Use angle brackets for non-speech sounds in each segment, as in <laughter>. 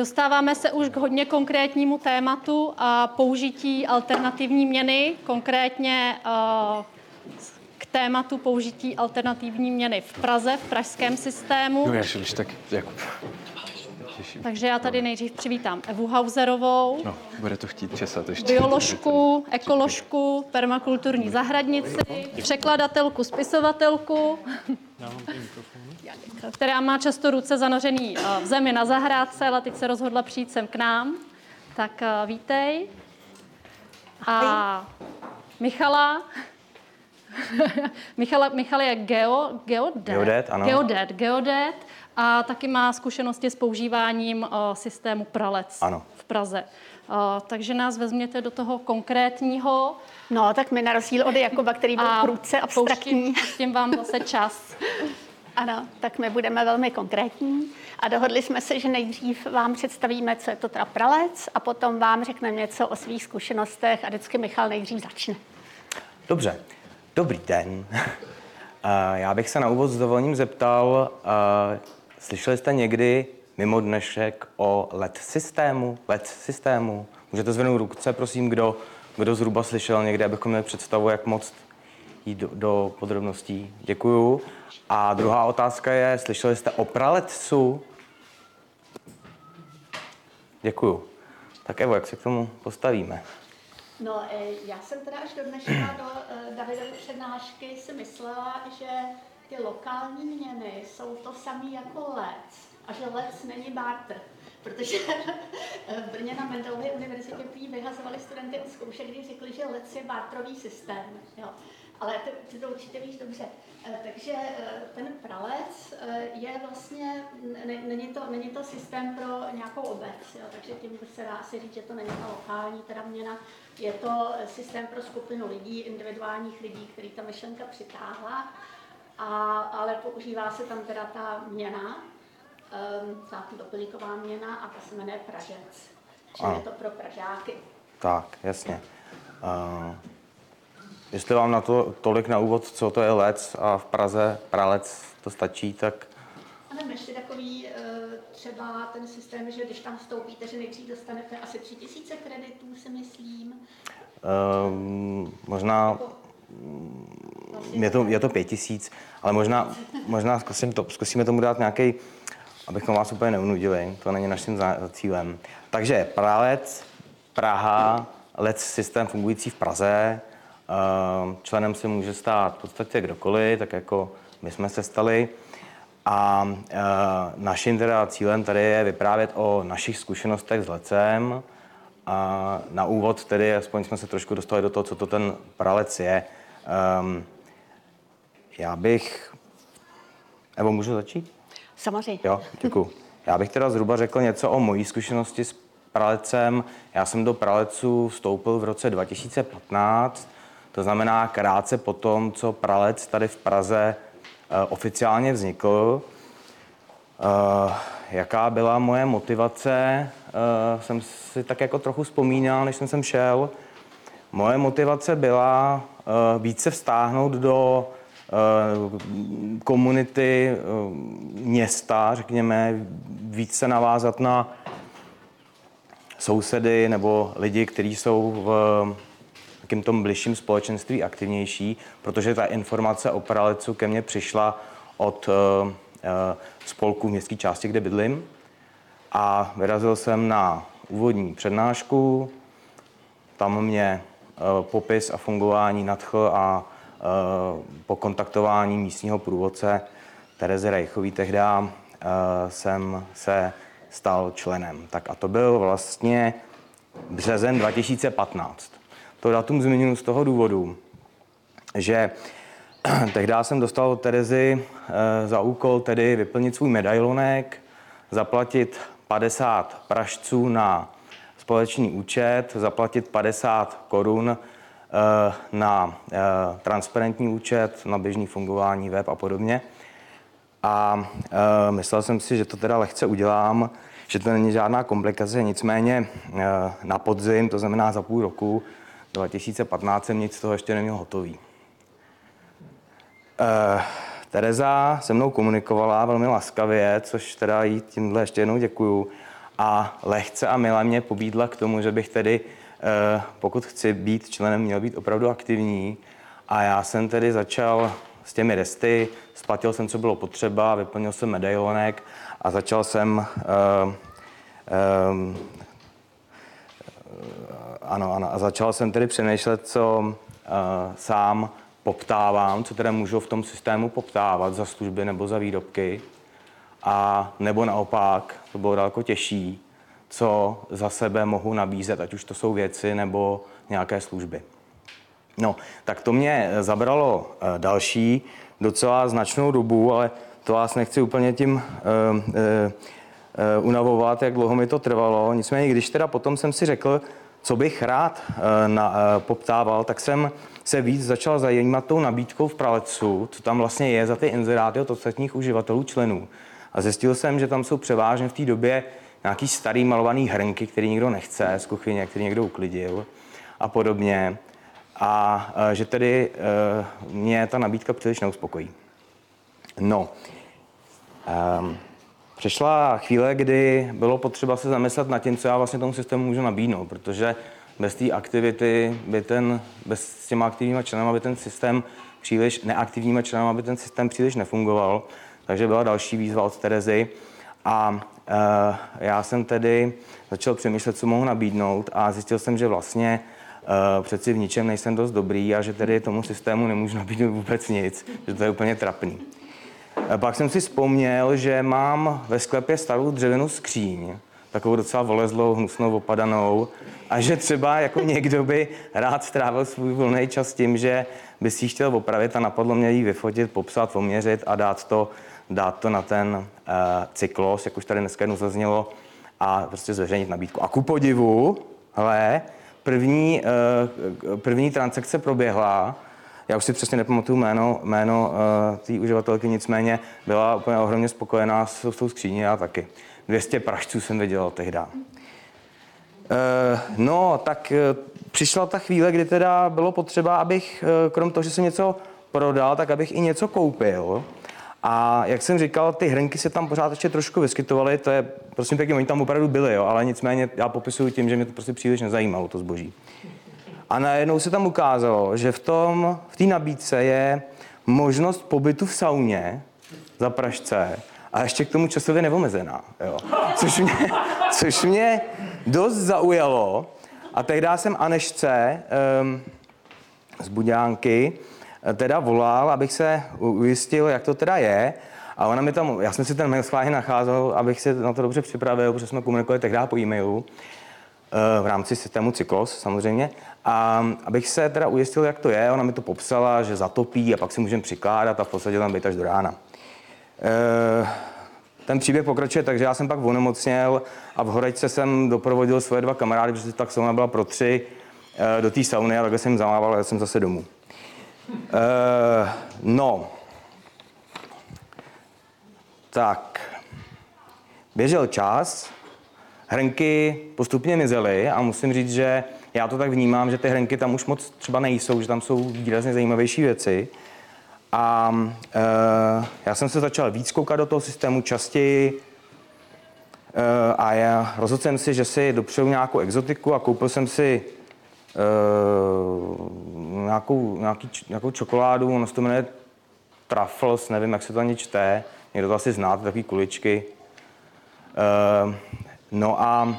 Dostáváme se už k hodně konkrétnímu tématu a použití alternativní měny, konkrétně uh, k tématu použití alternativní měny v Praze, v pražském systému. No, když tak Jakub. Takže já tady nejdřív přivítám Evu Hauserovou. No, bude to chtít česat ještě. Bioložku, ekoložku, permakulturní zahradnici, překladatelku, spisovatelku, která má často ruce zanořený eh, v zemi na zahrádce, ale teď se rozhodla přijít sem k nám. Tak eh, vítej. A Michala, <laughs> Michala, Michal je geo, geodet, Geodet, ano. geodet, geodet a taky má zkušenosti s používáním uh, systému Pralec Ano. v Praze. Uh, takže nás vezměte do toho konkrétního No, tak my na rozdíl od Jakuba, který byl prudce abstraktní, pouštím, pustím vám zase čas. <laughs> ano, tak my budeme velmi konkrétní a dohodli jsme se, že nejdřív vám představíme, co je to teda pralec a potom vám řekneme něco o svých zkušenostech a vždycky Michal nejdřív začne. Dobře, dobrý den. <laughs> Já bych se na úvod s dovolením zeptal, slyšeli jste někdy mimo dnešek o LED systému? LED systému? Můžete zvednout ruce, prosím, kdo, kdo zhruba slyšel někde, abychom měli představu, jak moc jít do, do podrobností. Děkuju. A druhá otázka je, slyšeli jste o praletcu? Děkuju. Tak Evo, jak se k tomu postavíme? No, eh, já jsem teda až do dneška do eh, Davidovy přednášky si myslela, že ty lokální měny jsou to samé jako lec a že lec není barter. Protože eh, v Brně na Mendelově univerzitě vyhazovali studenty od zkoušek, když řekli, že lec je barterový systém. Jo. Ale ty, ty to určitě víš dobře. Eh, Takže eh, ten pralec eh, je vlastně, ne- není to, není to systém pro nějakou obec, jo. takže tím se dá asi říct, že to není ta lokální teda měna. Je to systém pro skupinu lidí, individuálních lidí, který ta myšlenka přitáhla, a, ale používá se tam teda ta měna, um, ta doplňková měna a ta se jmenuje Pražec. Čili Ano. je to pro Pražáky. Tak, jasně. Uh, jestli vám na to tolik na úvod, co to je lec a v Praze pralec, to stačí, tak A nevím, ještě takový eh, třeba ten systém, že když tam vstoupíte, že nejdřív dostanete asi tři tisíce kreditů, si myslím. uh, možná je to, je to pět tisíc, ale možná, možná zkusím to, zkusíme tomu dát nějaký, abychom vás úplně neunudili, to není naším zá- cílem. Takže Pralec, Praha, lec systém fungující v Praze, členem se může stát v podstatě kdokoliv, tak jako my jsme se stali. A e, naším teda cílem tady je vyprávět o našich zkušenostech s lecem. A na úvod tedy, aspoň jsme se trošku dostali do toho, co to ten pralec je. Um, já bych... Nebo můžu začít? Samozřejmě. Jo, děkuji. Já bych teda zhruba řekl něco o mojí zkušenosti s pralecem. Já jsem do pralecu vstoupil v roce 2015, to znamená krátce po tom, co pralec tady v Praze eh, oficiálně vznikl. Eh, Jaká byla moje motivace, eh, jsem si tak jako trochu vzpomínal, než jsem sem šel. Moje motivace byla více vstáhnout do komunity města, řekněme, více navázat na sousedy nebo lidi, kteří jsou v takým tom bližším společenství aktivnější, protože ta informace o Pralecu ke mně přišla od eh, eh, spolku v městské části, kde bydlím. A vyrazil jsem na úvodní přednášku, tam mě eh, popis a fungování nadchl a po kontaktování místního průvodce Terezy Rejchový tehdy eh, jsem se stal členem. Tak a to byl vlastně březen 2015. To datum zmiňuji z toho důvodu, že <clears throat> tehdy jsem dostal od Terezy eh, za úkol tedy vyplnit svůj medailonek, zaplatit 50 pražců na společný účet, zaplatit 50 korun eh, na eh, transparentní účet, na běžný fungování web a podobně. A myslel jsem si, že to teda lehce udělám, že to není žádná komplikace, nicméně na podzim, to znamená za půl roku 2015, jsem nic z toho ještě neměl hotový. E, Tereza se mnou komunikovala velmi laskavě, což teda jí tímhle ještě jednou děkuju. a lehce a milé mě pobídla k tomu, že bych tedy, eh, pokud chci být členem, měl být opravdu aktivní. A já jsem tedy začal s těmi resty, splatil jsem, co bylo potřeba, vyplnil jsem medailonek a začal jsem uh, um, ano, ano, a začal jsem tedy přemýšlet, co uh, sám poptávám, co teda můžu v tom systému poptávat za služby nebo za výrobky. A nebo naopak, to bylo daleko těžší, co za sebe mohu nabízet, ať už to jsou věci nebo nějaké služby. No, tak to mě zabralo uh, další docela značnou dobu, ale to vás nechci úplně tím uh, uh, uh, unavovat, jak dlouho mi to trvalo. Nicméně, když teda potom jsem si řekl, co bych rád uh, na, uh, poptával, tak jsem se víc začal zajímat tou nabídkou v Pralecu, co tam vlastně je za ty inzeráty od ostatních uživatelů členů. A zjistil jsem, že tam jsou převážně v té době nějaký starý malovaný hrnky, který nikdo nechce z kuchyně, který někdo uklidil a podobně. A že tedy mě ta nabídka příliš neuspokojí. No, um, přišla chvíle, kdy bylo potřeba se zamyslet nad tím, co já vlastně tomu systému můžu nabídnout, protože bez té aktivity by ten, bez s těma aktivníma členama by ten systém příliš, neaktivníma členama by ten systém příliš nefungoval. Takže byla další výzva od Terezy. A uh, já jsem tedy začal přemýšlet, co mohu nabídnout a zjistil jsem, že vlastně uh, přeci v ničem nejsem dost dobrý a že tedy tomu systému nemůžu nabídnout vůbec nic, že to je úplně trapný. Pak jsem si vzpomněl, že mám ve sklepě starou dřevěnou skříň, takovou docela volezlou, hnusnou, opadanou, a že třeba jako <laughs> někdo by rád strávil svůj volný čas tím, že by si ji chtěl opravit a napadlo mě ji vyfotit, popsat, poměřit a dát to, dát to na ten uh, cyklos, jak už tady dneska jednou zaznělo, a prostě zveřejnit nabídku. A ku podivu, hele, první, uh, první transakce proběhla, já už si přesně nepamatuju jméno, jméno uh, té uživatelky, nicméně byla úplně ohromně spokojená s, s tou skříní, já taky. 200 pražců jsem vydělal tehdy. Uh, no, tak uh, přišla ta chvíle, kdy teda bylo potřeba, abych, uh, krom toho, že jsem něco prodal, tak abych i něco koupil. A jak jsem říkal, ty hrnky se tam pořád ještě trošku vyskytovaly, to je, prosím pěkně, oni tam opravdu byli, jo, ale nicméně já popisuju tím, že mě to prostě příliš nezajímalo, to zboží. A najednou se tam ukázalo, že v tom, v té nabídce je možnost pobytu v sauně za Pražce a ještě k tomu časově neomezená. Jo. Což, mě, <laughs> což mě dost zaujalo. A tehdy jsem Anešce um, z Buďánky teda volal, abych se ujistil, jak to teda je. A ona mi tam, já jsem si ten mail schválně nacházel, abych se na to dobře připravil, protože jsme komunikovali tehdy po e-mailu v rámci systému Cyklos samozřejmě. A abych se teda ujistil, jak to je, ona mi to popsala, že zatopí a pak si můžeme přikládat a v podstatě tam být až do rána. E, ten příběh pokračuje tak, že já jsem pak onemocněl a v Horečce jsem doprovodil svoje dva kamarády, protože tak sauna byla pro tři, e, do té sauny a takhle jsem zamával a já jsem zase domů. E, no, tak, běžel čas, hrnky postupně mizely a musím říct, že já to tak vnímám, že ty hrenky tam už moc třeba nejsou, že tam jsou výrazně zajímavější věci. A e, já jsem se začal víc koukat do toho systému častěji e, a já rozhodl jsem si, že si dopřeju nějakou exotiku a koupil jsem si e, nějakou, nějaký, nějakou čokoládu, ono se to jmenuje Truffles, nevím, jak se to ani čte, někdo to asi znáte, takové kuličky. E, no a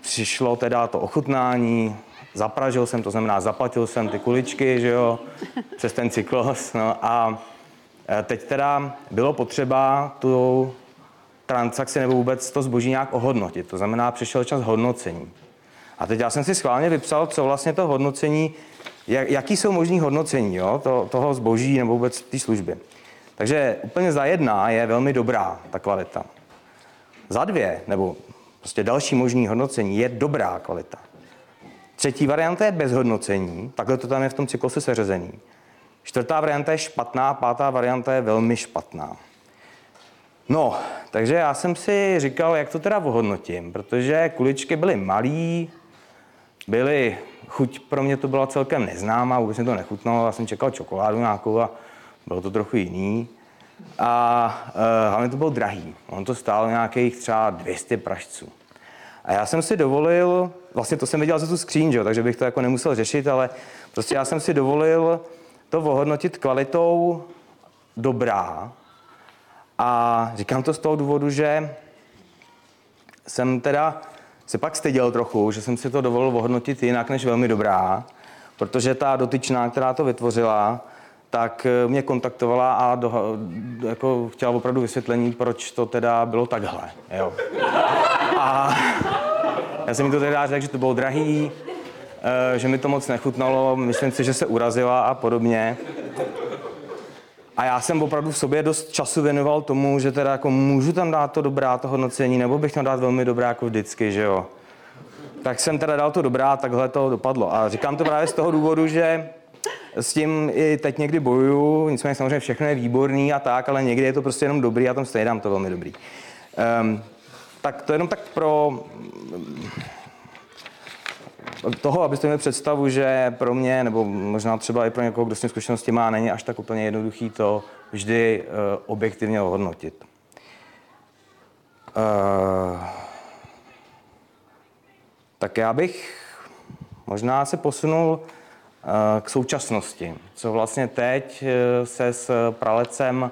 přišlo teda to ochutnání, zapražil jsem, to znamená zaplatil jsem ty kuličky, že jo, přes ten cyklos, no a e, teď teda bylo potřeba tu transakci nebo vůbec to zboží nějak ohodnotit, to znamená přišel čas hodnocení. A teď já jsem si schválně vypsal, co vlastně to hodnocení, jak, jaký jsou možný hodnocení jo, to, toho zboží nebo vůbec té služby. Takže úplně za jedna je velmi dobrá ta kvalita. Za dvě, nebo Prostě další možný hodnocení je dobrá kvalita. Třetí varianta je bez hodnocení, takhle to tam je v tom cyklose seřazený. Čtvrtá varianta je špatná, pátá varianta je velmi špatná. No, takže já jsem si říkal, jak to teda ohodnotím, protože kuličky byly malý, byly, chuť pro mě to byla celkem neznámá, vůbec mi to nechutnalo, já jsem čekal čokoládu nějakou a bylo to trochu jiný. A uh, hlavně to bylo drahý. On to stálo nějakých třeba 200 pražců. A já jsem si dovolil, vlastně to jsem viděl za tu skříň, jo, takže bych to jako nemusel řešit, ale prostě já jsem si dovolil to ohodnotit kvalitou dobrá. A říkám to z toho důvodu, že jsem teda se pak styděl trochu, že jsem si to dovolil ohodnotit jinak než velmi dobrá, protože ta dotyčná, která to vytvořila, tak eh, mě kontaktovala a do, jako chtěla opravdu vysvětlení, proč to teda bylo takhle. Jo. A já jsem mi to teda řekl, že to bylo drahý, eh, že mi to moc nechutnalo, myslím si, že se urazila a podobně. A já jsem opravdu v sobě dost času věnoval tomu, že teda jako můžu tam dát to dobrá, to hodnocení, nebo bych tam dát velmi dobrá jako vždycky, že jo. Tak jsem teda dal to dobrá, takhle to dopadlo. A říkám to právě z toho důvodu, že s tím i teď někdy bojuju, nicméně samozřejmě všechno je výborný a tak, ale někdy je to prostě jenom dobrý a tam stejně dám to velmi dobrý. Um, tak to jenom tak pro toho, abyste měli představu, že pro mě, nebo možná třeba i pro někoho, kdo s tím zkušenosti má, není až tak úplně jednoduchý to vždy uh, objektivně ohodnotit. Uh, tak já bych možná se posunul k současnosti. Co vlastně teď uh, se s pralecem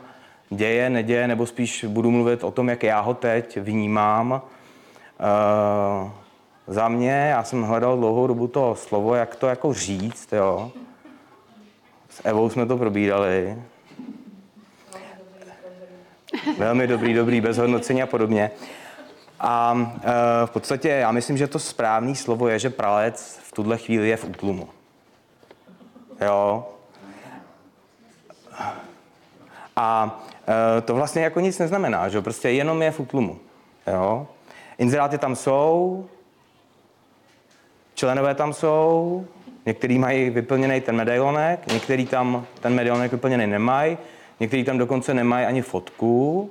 děje, neděje, nebo spíš budu mluvit o tom, jak já ho teď vnímám. Uh, za mě, já jsem hledal dlouhou dobu to slovo, jak to jako říct, jo. S Evou jsme to probírali. Velmi dobrý, dobrý, bez hodnocení a podobně. A v podstatě já myslím, že to správné slovo je, že pralec v tuhle chvíli je v útlumu. Jo. A e, to vlastně jako nic neznamená, že prostě jenom je v útlumu. Jo. Inzeráty tam jsou, Členové tam jsou, někteří mají vyplněný ten medailonek, někteří tam ten medailonek vyplněný nemají, někteří tam dokonce nemají ani fotku,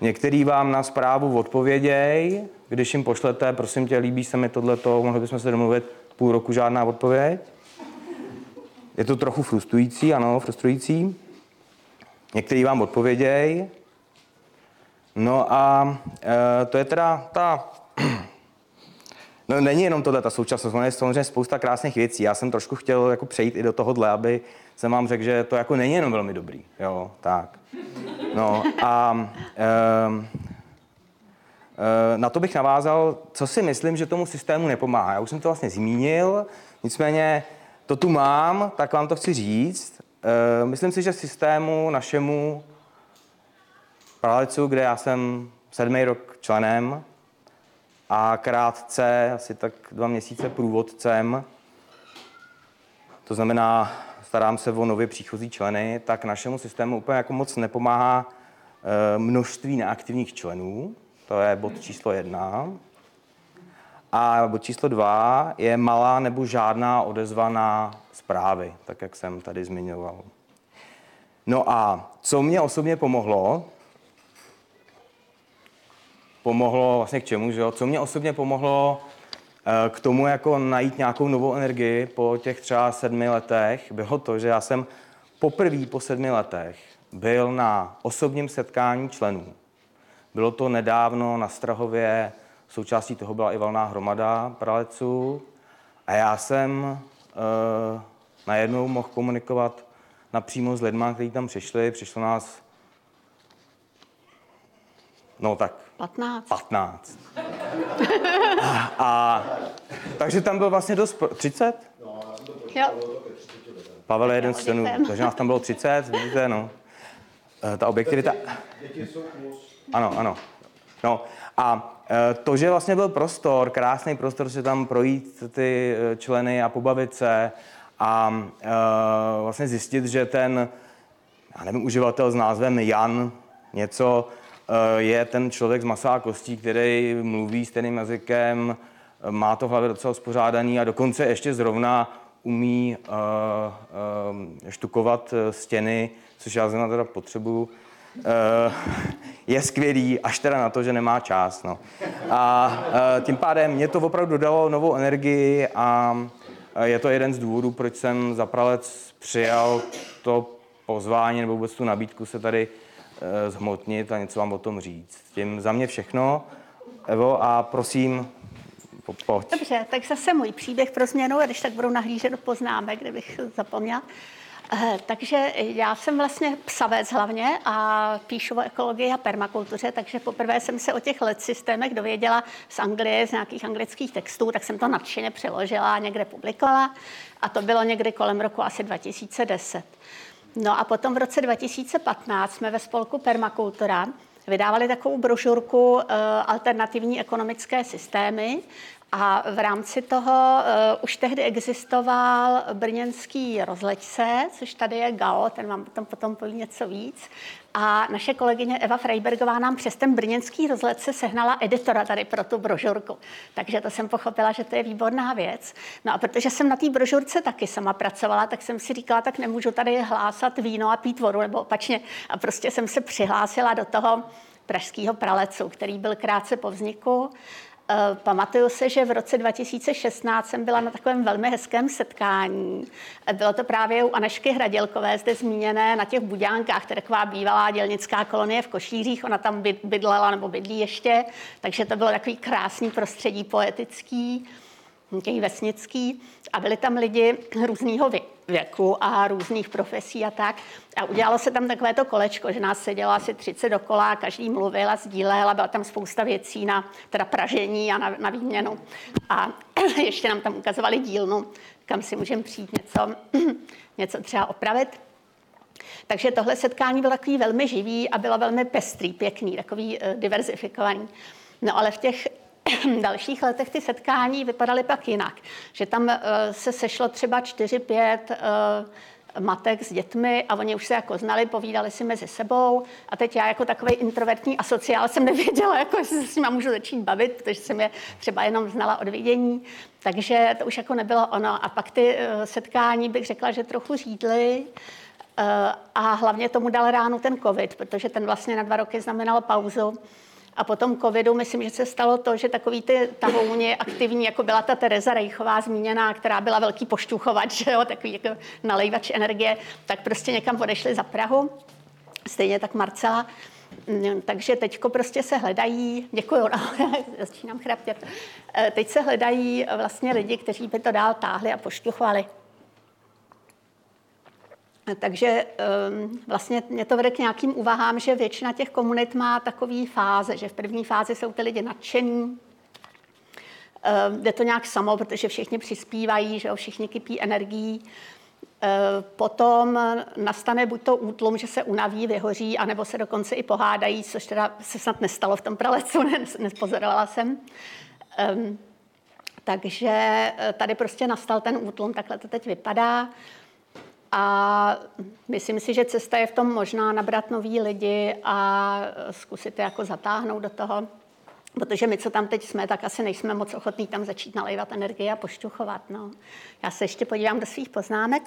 někteří vám na zprávu odpověděj, když jim pošlete, prosím tě, líbí se mi tohleto, mohli bychom se domluvit půl roku žádná odpověď. Je to trochu frustrující, ano, frustrující. Někteří vám odpověděj. No a e, to je teda ta <clears throat> No není jenom tohle ta současnost, je samozřejmě spousta krásných věcí. Já jsem trošku chtěl jako přejít i do tohohle, aby jsem vám řekl, že to jako není jenom velmi dobrý. Jo, tak. No a e, e, na to bych navázal, co si myslím, že tomu systému nepomáhá. Já už jsem to vlastně zmínil, nicméně to tu mám, tak vám to chci říct. E, myslím si, že systému našemu Pralecu, kde já jsem sedmý rok členem, a krátce, asi tak dva měsíce průvodcem, to znamená, starám se o nově příchozí členy, tak našemu systému úplně jako moc nepomáhá eh, množství neaktivních členů, to je bod číslo jedna. A bod číslo dva je malá nebo žádná odezva na zprávy, tak jak jsem tady zmiňoval. No a co mě osobně pomohlo, pomohlo vlastně k čemu, že jo? Co mě osobně pomohlo eh, k tomu jako najít nějakou novou energii po těch třeba sedmi letech, bylo to, že já jsem poprvé po sedmi letech byl na osobním setkání členů. Bylo to nedávno na Strahově, součástí toho byla i valná hromada praleců a já jsem uh, najednou mohl komunikovat napřímo s lidmi, kteří tam přišli. Přišlo nás, no tak 15. 15. A, a takže tam byl vlastně dost... 30? Jo. Pavel je jeden z členů, takže nás tam bylo 30, vidíte, no. Eh, ta objektivita... Ano, ano. No a eh, to, že vlastně byl prostor, krásný prostor si tam projít ty eh, členy a pobavit se a vlastně zjistit, že ten, já nevím, uživatel s názvem Jan něco je ten člověk z masa a kostí, který mluví stejným jazykem, má to v hlavě docela spořádaný a dokonce ještě zrovna umí štukovat stěny, což já zrovna teda potřebuju. Je skvělý, až teda na to, že nemá čas. No. A uh, tím pádem mě to opravdu dalo novou energii a je to jeden z důvodů, proč jsem za Pralec přijal to pozvání nebo vůbec tu nabídku se tady Eh, zhmotnit a něco vám o tom říct. Tím za mě všechno. Evo, a prosím, po, pojď. Dobře, tak zase můj příběh pro změnu, a když tak budu nahlížet do poznámek, kdybych zapomněla. Eh, takže já jsem vlastně psavec hlavně a píšu o ekologii a permakultuře, takže poprvé jsem se o těch let systémech dověděla z Anglie, z nějakých anglických textů, tak jsem to nadšeně přeložila a někde publikovala a to bylo někdy kolem roku asi 2010. No a potom v roce 2015 jsme ve spolku Permakultura vydávali takovou brožurku eh, Alternativní ekonomické systémy a v rámci toho uh, už tehdy existoval brněnský rozleďce, což tady je GAO, ten vám potom, potom poví něco víc. A naše kolegyně Eva Freibergová nám přes ten brněnský rozhled sehnala editora tady pro tu brožurku. Takže to jsem pochopila, že to je výborná věc. No a protože jsem na té brožurce taky sama pracovala, tak jsem si říkala, tak nemůžu tady hlásat víno a pít vodu, nebo opačně. A prostě jsem se přihlásila do toho pražského pralecu, který byl krátce po vzniku. Eh, pamatuju se, že v roce 2016 jsem byla na takovém velmi hezkém setkání. Eh, bylo to právě u Anešky Hradělkové, zde zmíněné na těch buďánkách, které taková bývalá dělnická kolonie v Košířích. Ona tam bydlela nebo bydlí ještě, takže to bylo takový krásný prostředí poetický těch vesnický a byli tam lidi různého věku a různých profesí a tak. A udělalo se tam takové to kolečko, že nás sedělo asi 30 dokola, každý mluvil a sdílel a byla tam spousta věcí na teda pražení a na, na výměnu. A <clears throat> ještě nám tam ukazovali dílnu, kam si můžeme přijít něco, <clears throat> něco třeba opravit. Takže tohle setkání bylo takový velmi živý a bylo velmi pestrý, pěkný, takový uh, diverzifikovaný. No ale v těch dalších letech ty setkání vypadaly pak jinak. Že tam uh, se sešlo třeba 4-5 uh, matek s dětmi a oni už se jako znali, povídali si mezi sebou a teď já jako takový introvertní asociál jsem nevěděla, jako jestli se s nimi můžu začít bavit, protože jsem je třeba jenom znala od vidění, takže to už jako nebylo ono. A pak ty uh, setkání bych řekla, že trochu řídly, a hlavně tomu dal ránu ten covid, protože ten vlastně na dva roky znamenal pauzu a potom covidu myslím, že se stalo to, že takový ty tahouni aktivní, jako byla ta Tereza Rejchová zmíněná, která byla velký pošťuchovač, že jo, takový jako nalejvač energie, tak prostě někam odešli za Prahu. Stejně tak Marcela. Mm, takže teďko prostě se hledají, děkuji, no, <laughs> začínám chraptět, e, teď se hledají vlastně lidi, kteří by to dál táhli a pošťuchovali. Takže um, vlastně mě to vede k nějakým úvahám, že většina těch komunit má takový fáze, že v první fázi jsou ty lidi nadšení, um, jde to nějak samo, protože všichni přispívají, že jo, všichni kypí energií. Uh, potom nastane buď to útlum, že se unaví, vyhoří, anebo se dokonce i pohádají, což teda se snad nestalo v tom pralecu, <laughs> nespozorovala jsem. Takže eh, tady prostě nastal ten útlum, takhle to teď vypadá. A myslím si, že cesta je v tom možná nabrat nový lidi a zkusit je jako zatáhnout do toho. Protože my, co tam teď jsme, tak asi nejsme moc ochotní tam začít nalévat energii a pošťuchovat. No. Já se ještě podívám do svých poznámek.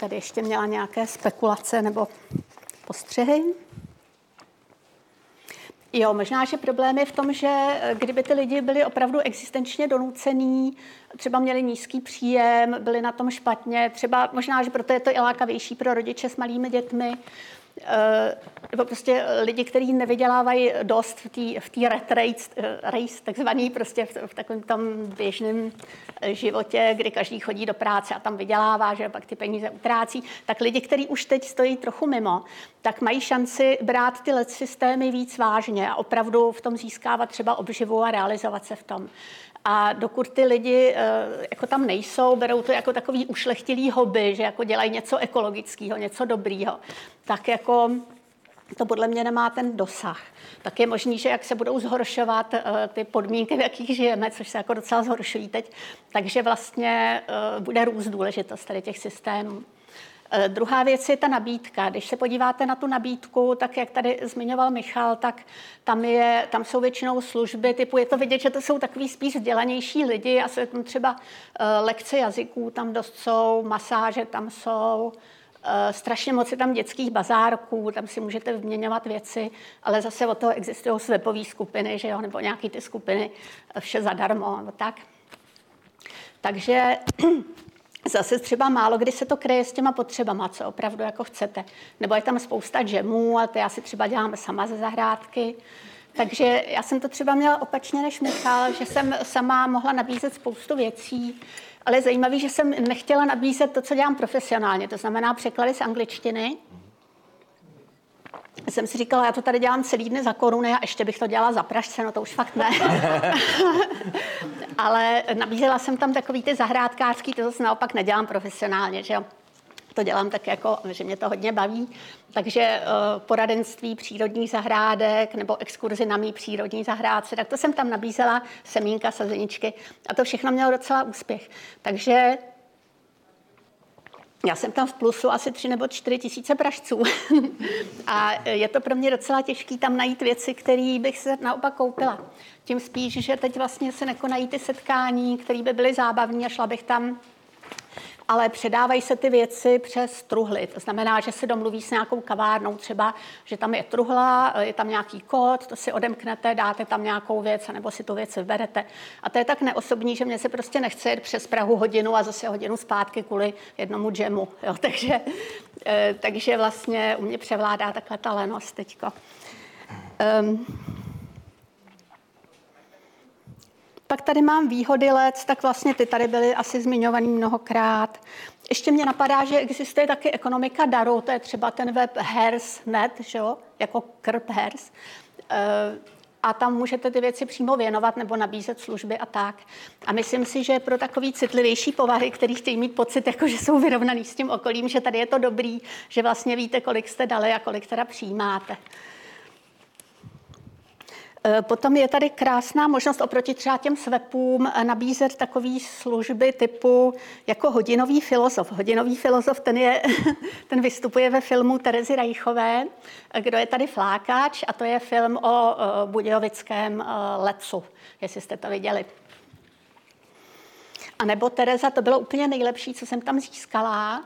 Tady ještě měla nějaké spekulace nebo postřehy. Jo, možná, že problém je v tom, že eh, kdyby ty lidi byli opravdu existenčně donucený, třeba měli nízký příjem, byli na tom špatně, třeba možná, že proto je to i lákavější pro rodiče s malými dětmi, nebo prostě lidi, kteří nevydělávají dost v té red race, eh, race, takzvaný prostě v, v takovém tom běžném eh, životě, kdy každý chodí do práce a tam vydělává, že pak ty peníze utrácí, tak lidi, kteří už teď stojí trochu mimo, tak mají šanci brát ty LED systémy víc vážně a opravdu v tom získávat třeba obživu a realizovat se v tom. A dokud ty lidi jako tam nejsou, berou to jako takový ušlechtilý hobby, že jako dělají něco ekologického, něco dobrýho, tak jako to podle mě nemá ten dosah. Tak je možný, že jak se budou zhoršovat uh, ty podmínky, v jakých žijeme, což se jako docela zhoršují teď, takže vlastně uh, bude růst důležitost tady těch systémů. Uh, druhá věc je ta nabídka. Když se podíváte na tu nabídku, tak jak tady zmiňoval Michal, tak tam, je, tam jsou většinou služby typu, je to vidět, že to jsou takový spíš vzdělanější lidi a jsou tam třeba uh, lekce jazyků, tam dost jsou, masáže tam jsou, Eh, strašně moc je tam dětských bazárků, tam si můžete vyměňovat věci, ale zase o toho existují webové skupiny, že jo, nebo nějaké ty skupiny, eh, vše zadarmo, tak. Takže Zase třeba málo kdy se to kryje s těma potřebama, co opravdu jako chcete. Nebo je tam spousta džemů a to já si třeba dělám sama ze zahrádky. Takže já jsem to třeba měla opačně než Michal, že jsem sama mohla nabízet spoustu věcí, ale zajímavé, že jsem nechtěla nabízet to, co dělám profesionálně, to znamená překlady z angličtiny. Jsem si říkala, já to tady dělám celý dny za koruny a ještě bych to dělala za pražce, no to už fakt ne. <laughs> ale nabízela jsem tam takový ty zahrádkářský, to zase naopak nedělám profesionálně, že jo to dělám tak jako, že mě to hodně baví. Takže eh, poradenství přírodních zahrádek nebo exkurzi na mý přírodní zahrádce, tak to jsem tam nabízela, semínka, sazeničky a to všechno mělo docela úspěch. Takže já jsem tam v plusu asi tři nebo čtyři tisíce pražců. <laughs> a je to pro mě docela těžké tam najít věci, které bych se naopak koupila. Tím spíš, že teď vlastně se nekonají ty setkání, které by byly zábavní a šla bych tam ale předávají se ty věci přes truhly. To znamená, že se domluví s nějakou kavárnou třeba, že tam je truhla, je tam nějaký kód, to si odemknete, dáte tam nějakou věc, nebo si tu věc vyberete. A to je tak neosobní, že mě se prostě nechce jít přes Prahu hodinu a zase hodinu zpátky kvůli jednomu džemu. Jo? <laughs> Takže, eh, takže vlastně u mě převládá takhle ta lenost teďko. Um, Pak tady mám výhody let, tak vlastně ty tady byly asi zmiňovaný mnohokrát. Ještě mě napadá, že existuje taky ekonomika daru, to je třeba ten web Hers.net, že jo? jako Krp Hers. Eh, a tam můžete ty věci přímo věnovat nebo nabízet služby a tak. A myslím si, že pro takový citlivější povahy, který chtějí mít pocit, jako že jsou vyrovnaný s tím okolím, že tady je to dobrý, že vlastně víte, kolik jste dali a kolik teda přijímáte. Eh, potom je tady krásná možnost oproti třeba těm svepům eh, nabízet takové služby typu jako hodinový filozof. Hodinový filozof, ten, je, <laughs> ten vystupuje ve filmu Terezy Rajchové, eh, kdo je tady flákač a to je film o budějovickém lecu, jestli jste to viděli. A nebo Tereza, to bylo úplně nejlepší, co jsem tam získala.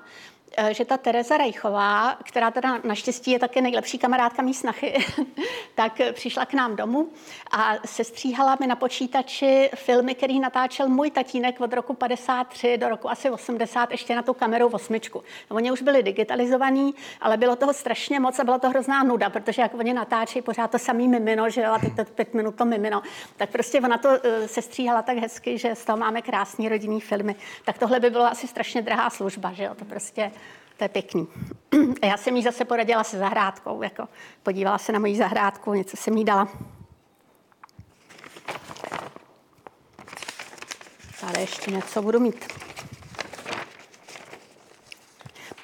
Eh, že ta Tereza Rejchová, která teda naštěstí je také nejlepší kamarádka mý snachy, <laughs> tak přišla k nám domů a sestříhala mi na počítači filmy, který natáčel můj tatínek od roku 53 do roku asi 80 ještě na tu kameru osmičku. Oni už byli digitalizovaní, ale bylo toho strašně moc a byla to hrozná nuda, protože jak oni natáčí pořád to samý mimino, že jo, a teď pět minut to mimino, tak prostě ona to eh, sestříhala tak hezky, že z toho máme krásný rodinný filmy. Tak tohle by bylo asi strašně drahá služba, že jo, to prostě to je pěkný. A <clears throat> já jsem jí zase poradila se zahrádkou, jako podívala se na moji zahrádku, něco jsem jí dala. Tady ještě něco budu mít.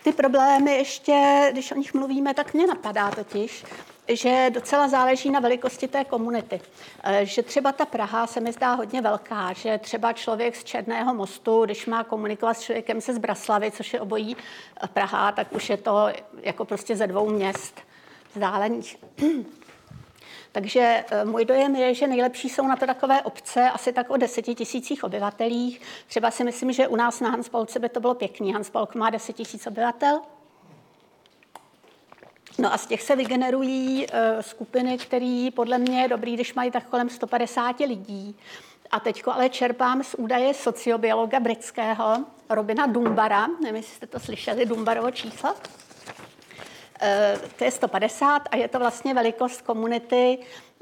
Ty problémy ještě, když o nich mluvíme, tak mě napadá totiž, že docela záleží na velikosti té komunity. Eh, že třeba ta Praha se mi zdá hodně velká, že třeba člověk z Černého mostu, když má komunikovat s člověkem se z Braslavy, což je obojí eh, Praha, tak už je to jako prostě ze dvou měst vzdálených. <clears throat> Takže eh, můj dojem je, že nejlepší jsou na to takové obce, asi tak o deseti tisících obyvatelích. Třeba si myslím, že u nás na Hanspolce by to bylo pěkný. Hanspolk má deset tisíc obyvatel. No a z těch se vygenerují uh, skupiny, které podle mě je dobrý, když mají tak kolem 150 lidí. A teď ale čerpám z údaje sociobiologa britského Robina Dumbara, nevím, jestli jste to slyšeli, Dumbarovo číslo. Uh, to je 150 a je to vlastně velikost komunity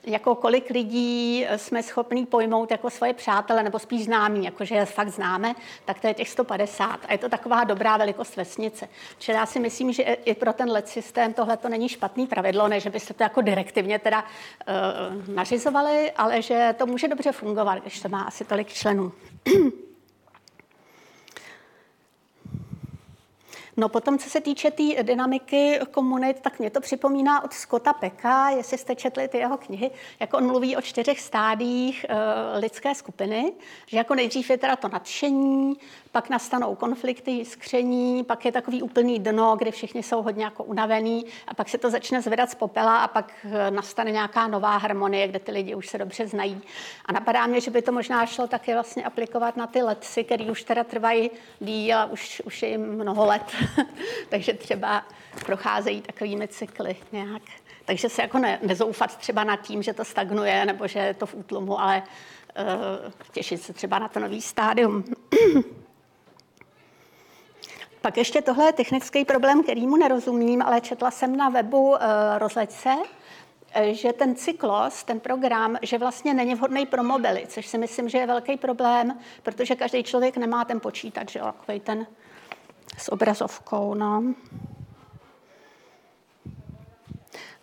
jako kolik lidí jsme schopní pojmout jako svoje přátele, nebo spíš známí, jakože je fakt známe, tak to je těch 150. A je to taková dobrá velikost vesnice. Čili já si myslím, že i pro ten let systém tohle to není špatný pravidlo, ne, že byste to jako direktivně teda uh, nařizovali, ale že to může dobře fungovat, když to má asi tolik členů. <clears throat> No potom, co se týče té tý dynamiky komunit, tak mě to připomíná od Scotta Peka, jestli jste četli ty jeho knihy, jak on mluví o čtyřech stádiích e, lidské skupiny, že jako nejdřív je teda to nadšení, pak nastanou konflikty, jiskření, pak je takový úplný dno, kdy všichni jsou hodně jako unavený a pak se to začne zvedat z popela a pak eh, nastane nějaká nová harmonie, kde ty lidi už se dobře znají. A napadá mě, že by to možná šlo taky vlastně aplikovat na ty letci, které už teda trvají díl a už, už je jim mnoho let. <laughs> Takže třeba procházejí takovými cykly nějak. Takže se jako ne, nezoufat třeba nad tím, že to stagnuje nebo že je to v útlumu, ale uh, těšit se třeba na to nový stádium. <clears throat> Pak ještě tohle je technický problém, kterýmu nerozumím, ale četla jsem na webu uh, Rozleď se, eh, že ten cyklus, ten program, že vlastně není vhodný pro mobily, což si myslím, že je velký problém, protože každý člověk nemá ten počítač, že takový ten s obrazovkou. No.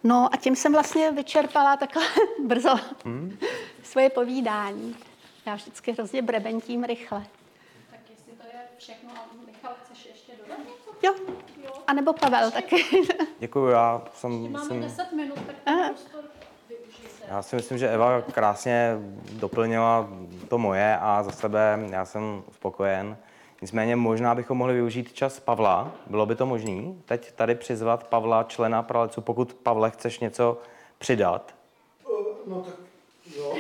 No a tím jsem vlastně vyčerpala takhle <laughs> brzo hmm. svoje povídání. Já vždycky hrozně brebentím rychle. Tak jestli to je všechno, a Michal, chceš ještě dodat něco? Jo, a nebo Pavel taky. <laughs> Děkuji, já jsem... Máme jsem 10 minut, tak ten prostor využijte. já si myslím, že Eva krásně doplnila to moje a za sebe já jsem spokojen. Nicméně možná bychom mohli využít čas Pavla. Bylo by to možné? Teď tady přizvat Pavla, člena Pralecu, pokud Pavle chceš něco přidat. No tak jo.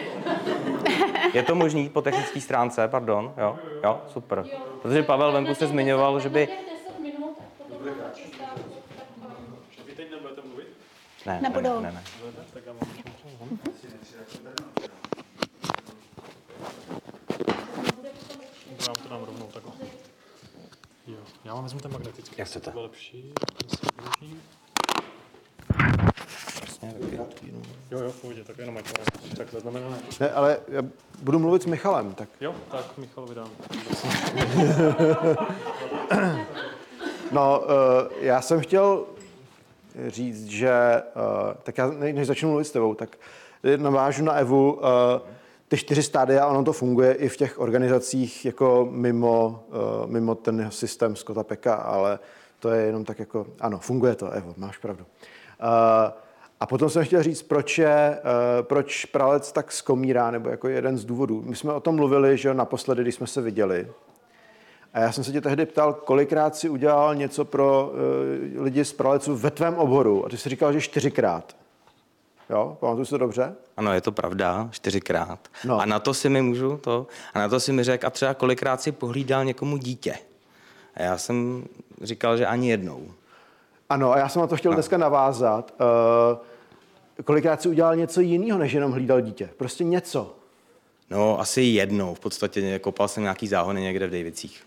Je to možný po technické stránce, pardon? Jo, jo, super. Protože Pavel venku se zmiňoval, že by... Těch 10 minut, potom máte přestávku, tak vám- Vy teď nebudete mluvit? Ne, ne, ne, ne. Já to dám rovnou takhle. Jo, já vám vezmu ten magnetický. Jak chcete. To lepší. ten se. Jo, jo, v pohodě, tak jenom ať to tak zaznamenané. Ne, ale já budu mluvit s Michalem, tak Jo, tak Michal vydám. no, uh, já jsem chtěl říct, že, uh, tak já ne- než začnu mluvit s tebou, tak navážu na Evu, uh, ty čtyři stádia, ono to funguje i v těch organizacích jako mimo, uh, mimo ten systém Scotta Peka, ale to je jenom tak jako, ano, funguje to, Evo, máš pravdu. Uh, a potom jsem chtěl říct, proč, je, uh, proč pralec tak skomírá, nebo jako jeden z důvodů. My jsme o tom mluvili, že naposledy, když jsme se viděli. A já jsem se tě tehdy ptal, kolikrát si udělal něco pro lidi z pralecu ve tvém oboru. A ty jsi říkal, že čtyřikrát. Jo, pamatuju si to dobře? Ano, je to pravda, čtyřikrát. No. No. A na to si mi můžu to, a na to si mi řekl, a třeba kolikrát si pohlídal někomu dítě. A já jsem říkal, že ani jednou. Ano, a já jsem na to chtěl dneska navázat. Uh, kolikrát si udělal něco jiného, než jenom hlídal dítě? Prostě něco. No, asi jednou. V podstatě kopal jsem nějaký záhony někde v Davicích.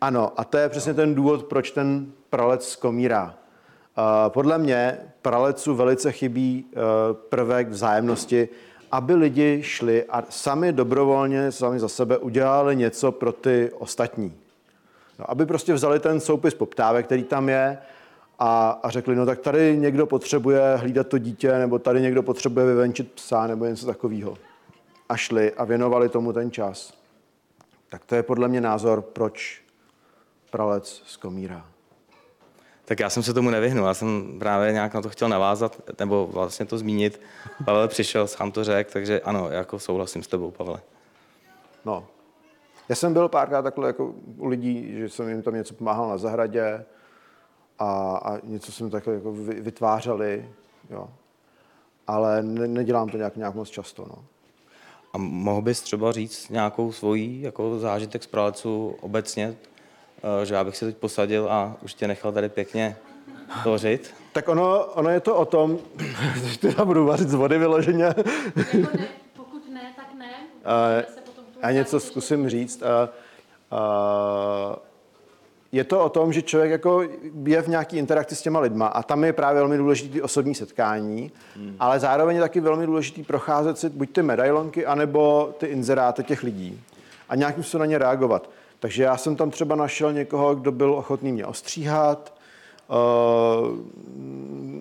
Ano, a to je přesně ten důvod, proč ten pralec skomírá. Uh, podle mě pralecu velice chybí uh, prvek vzájemnosti, aby lidi šli a sami dobrovolně, sami za sebe udělali něco pro ty ostatní. No, aby prostě vzali ten soupis poptávek, který tam je, a, a řekli, no tak tady někdo potřebuje hlídat to dítě, nebo tady někdo potřebuje vyvenčit psa, nebo něco takového. A šli a věnovali tomu ten čas. Tak to je podle mě názor, proč pralec skomírá. Tak já jsem se tomu nevyhnul, já jsem právě nějak na to chtěl navázat, nebo vlastně to zmínit. Pavel přišel, sám to řekl, takže ano, jako souhlasím s tebou, Pavle. No. Já jsem byl párkrát takhle jako u lidí, že jsem jim tam něco pomáhal na zahradě a, a něco jsme takhle jako vy- vytvářeli, jo. Ale ne, nedělám to nějak, nějak moc často, no. A mohl bys třeba říct nějakou svojí jako zážitek z pralecu obecně, že já bych se teď posadil a už tě nechal tady pěkně tvořit? Tak ono, ono je to o tom, že teda budu vařit z vody vyloženě, Jako ne, pokud ne, tak ne. A- Můžeme se potom tu a něco zkusím říct. A, a, je to o tom, že člověk jako je v nějaký interakci s těma lidma a tam je právě velmi důležitý osobní setkání, hmm. ale zároveň je taky velmi důležitý procházet si buď ty medailonky, anebo ty inzeráty těch lidí a nějakým způsobem na ně reagovat. Takže já jsem tam třeba našel někoho, kdo byl ochotný mě ostříhat,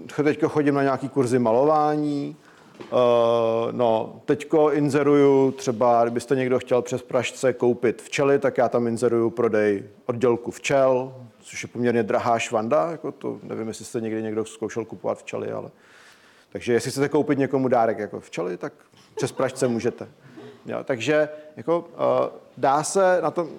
uh, teďko chodím na nějaký kurzy malování, Uh, no, teďko inzeruju třeba, kdybyste někdo chtěl přes Pražce koupit včely, tak já tam inzeruju prodej oddělku včel, což je poměrně drahá švanda, jako to, nevím, jestli jste někdy někdo zkoušel kupovat včely, ale... Takže jestli chcete koupit někomu dárek jako včely, tak přes Pražce můžete. Jo, takže jako, uh, dá se na tom,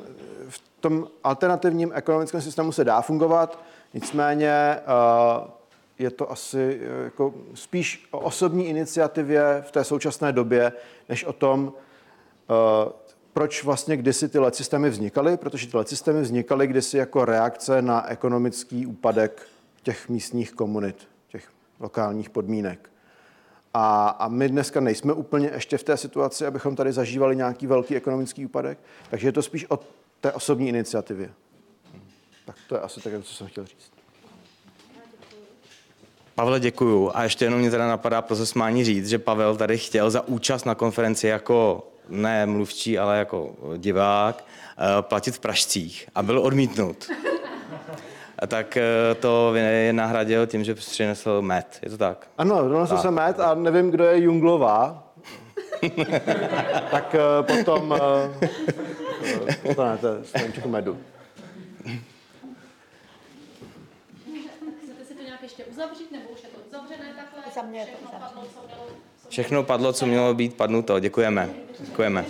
v tom alternativním ekonomickém systému se dá fungovat, nicméně uh, je to asi eh, jako spíš o osobní iniciativě v té současné době, než o tom, eh, proč vlastně kdysi ty LED systémy vznikaly, protože ty LED systémy vznikaly kdysi jako reakce na ekonomický úpadek těch místních komunit, těch lokálních podmínek. A, a my dneska nejsme úplně ještě v té situaci, abychom tady zažívali nějaký velký ekonomický úpadek, takže je to spíš o té osobní iniciativě. To je asi tak, co jsem chtěl říct. Pavle, děkuju. A ještě jenom mě teda napadá pro zesmání říct, že Pavel tady chtěl za účast na konferenci jako ne mluvčí, ale jako divák eh, platit v Pražcích a byl odmítnut. A tak eh, to je nahradil tím, že přinesl med. Je to tak? Ano, donesl jsem met a nevím, kdo je Junglová. <laughs> tak eh, potom... eh, To ne, to je medu. Chcete si to nějak ještě uzavřít, nebo už je to uzavřené takhle? Za mě je to Všechno uzavřené. padlo, co mělo, co Všechno padlo, co mělo být padnuto. Děkujeme. Děkujeme.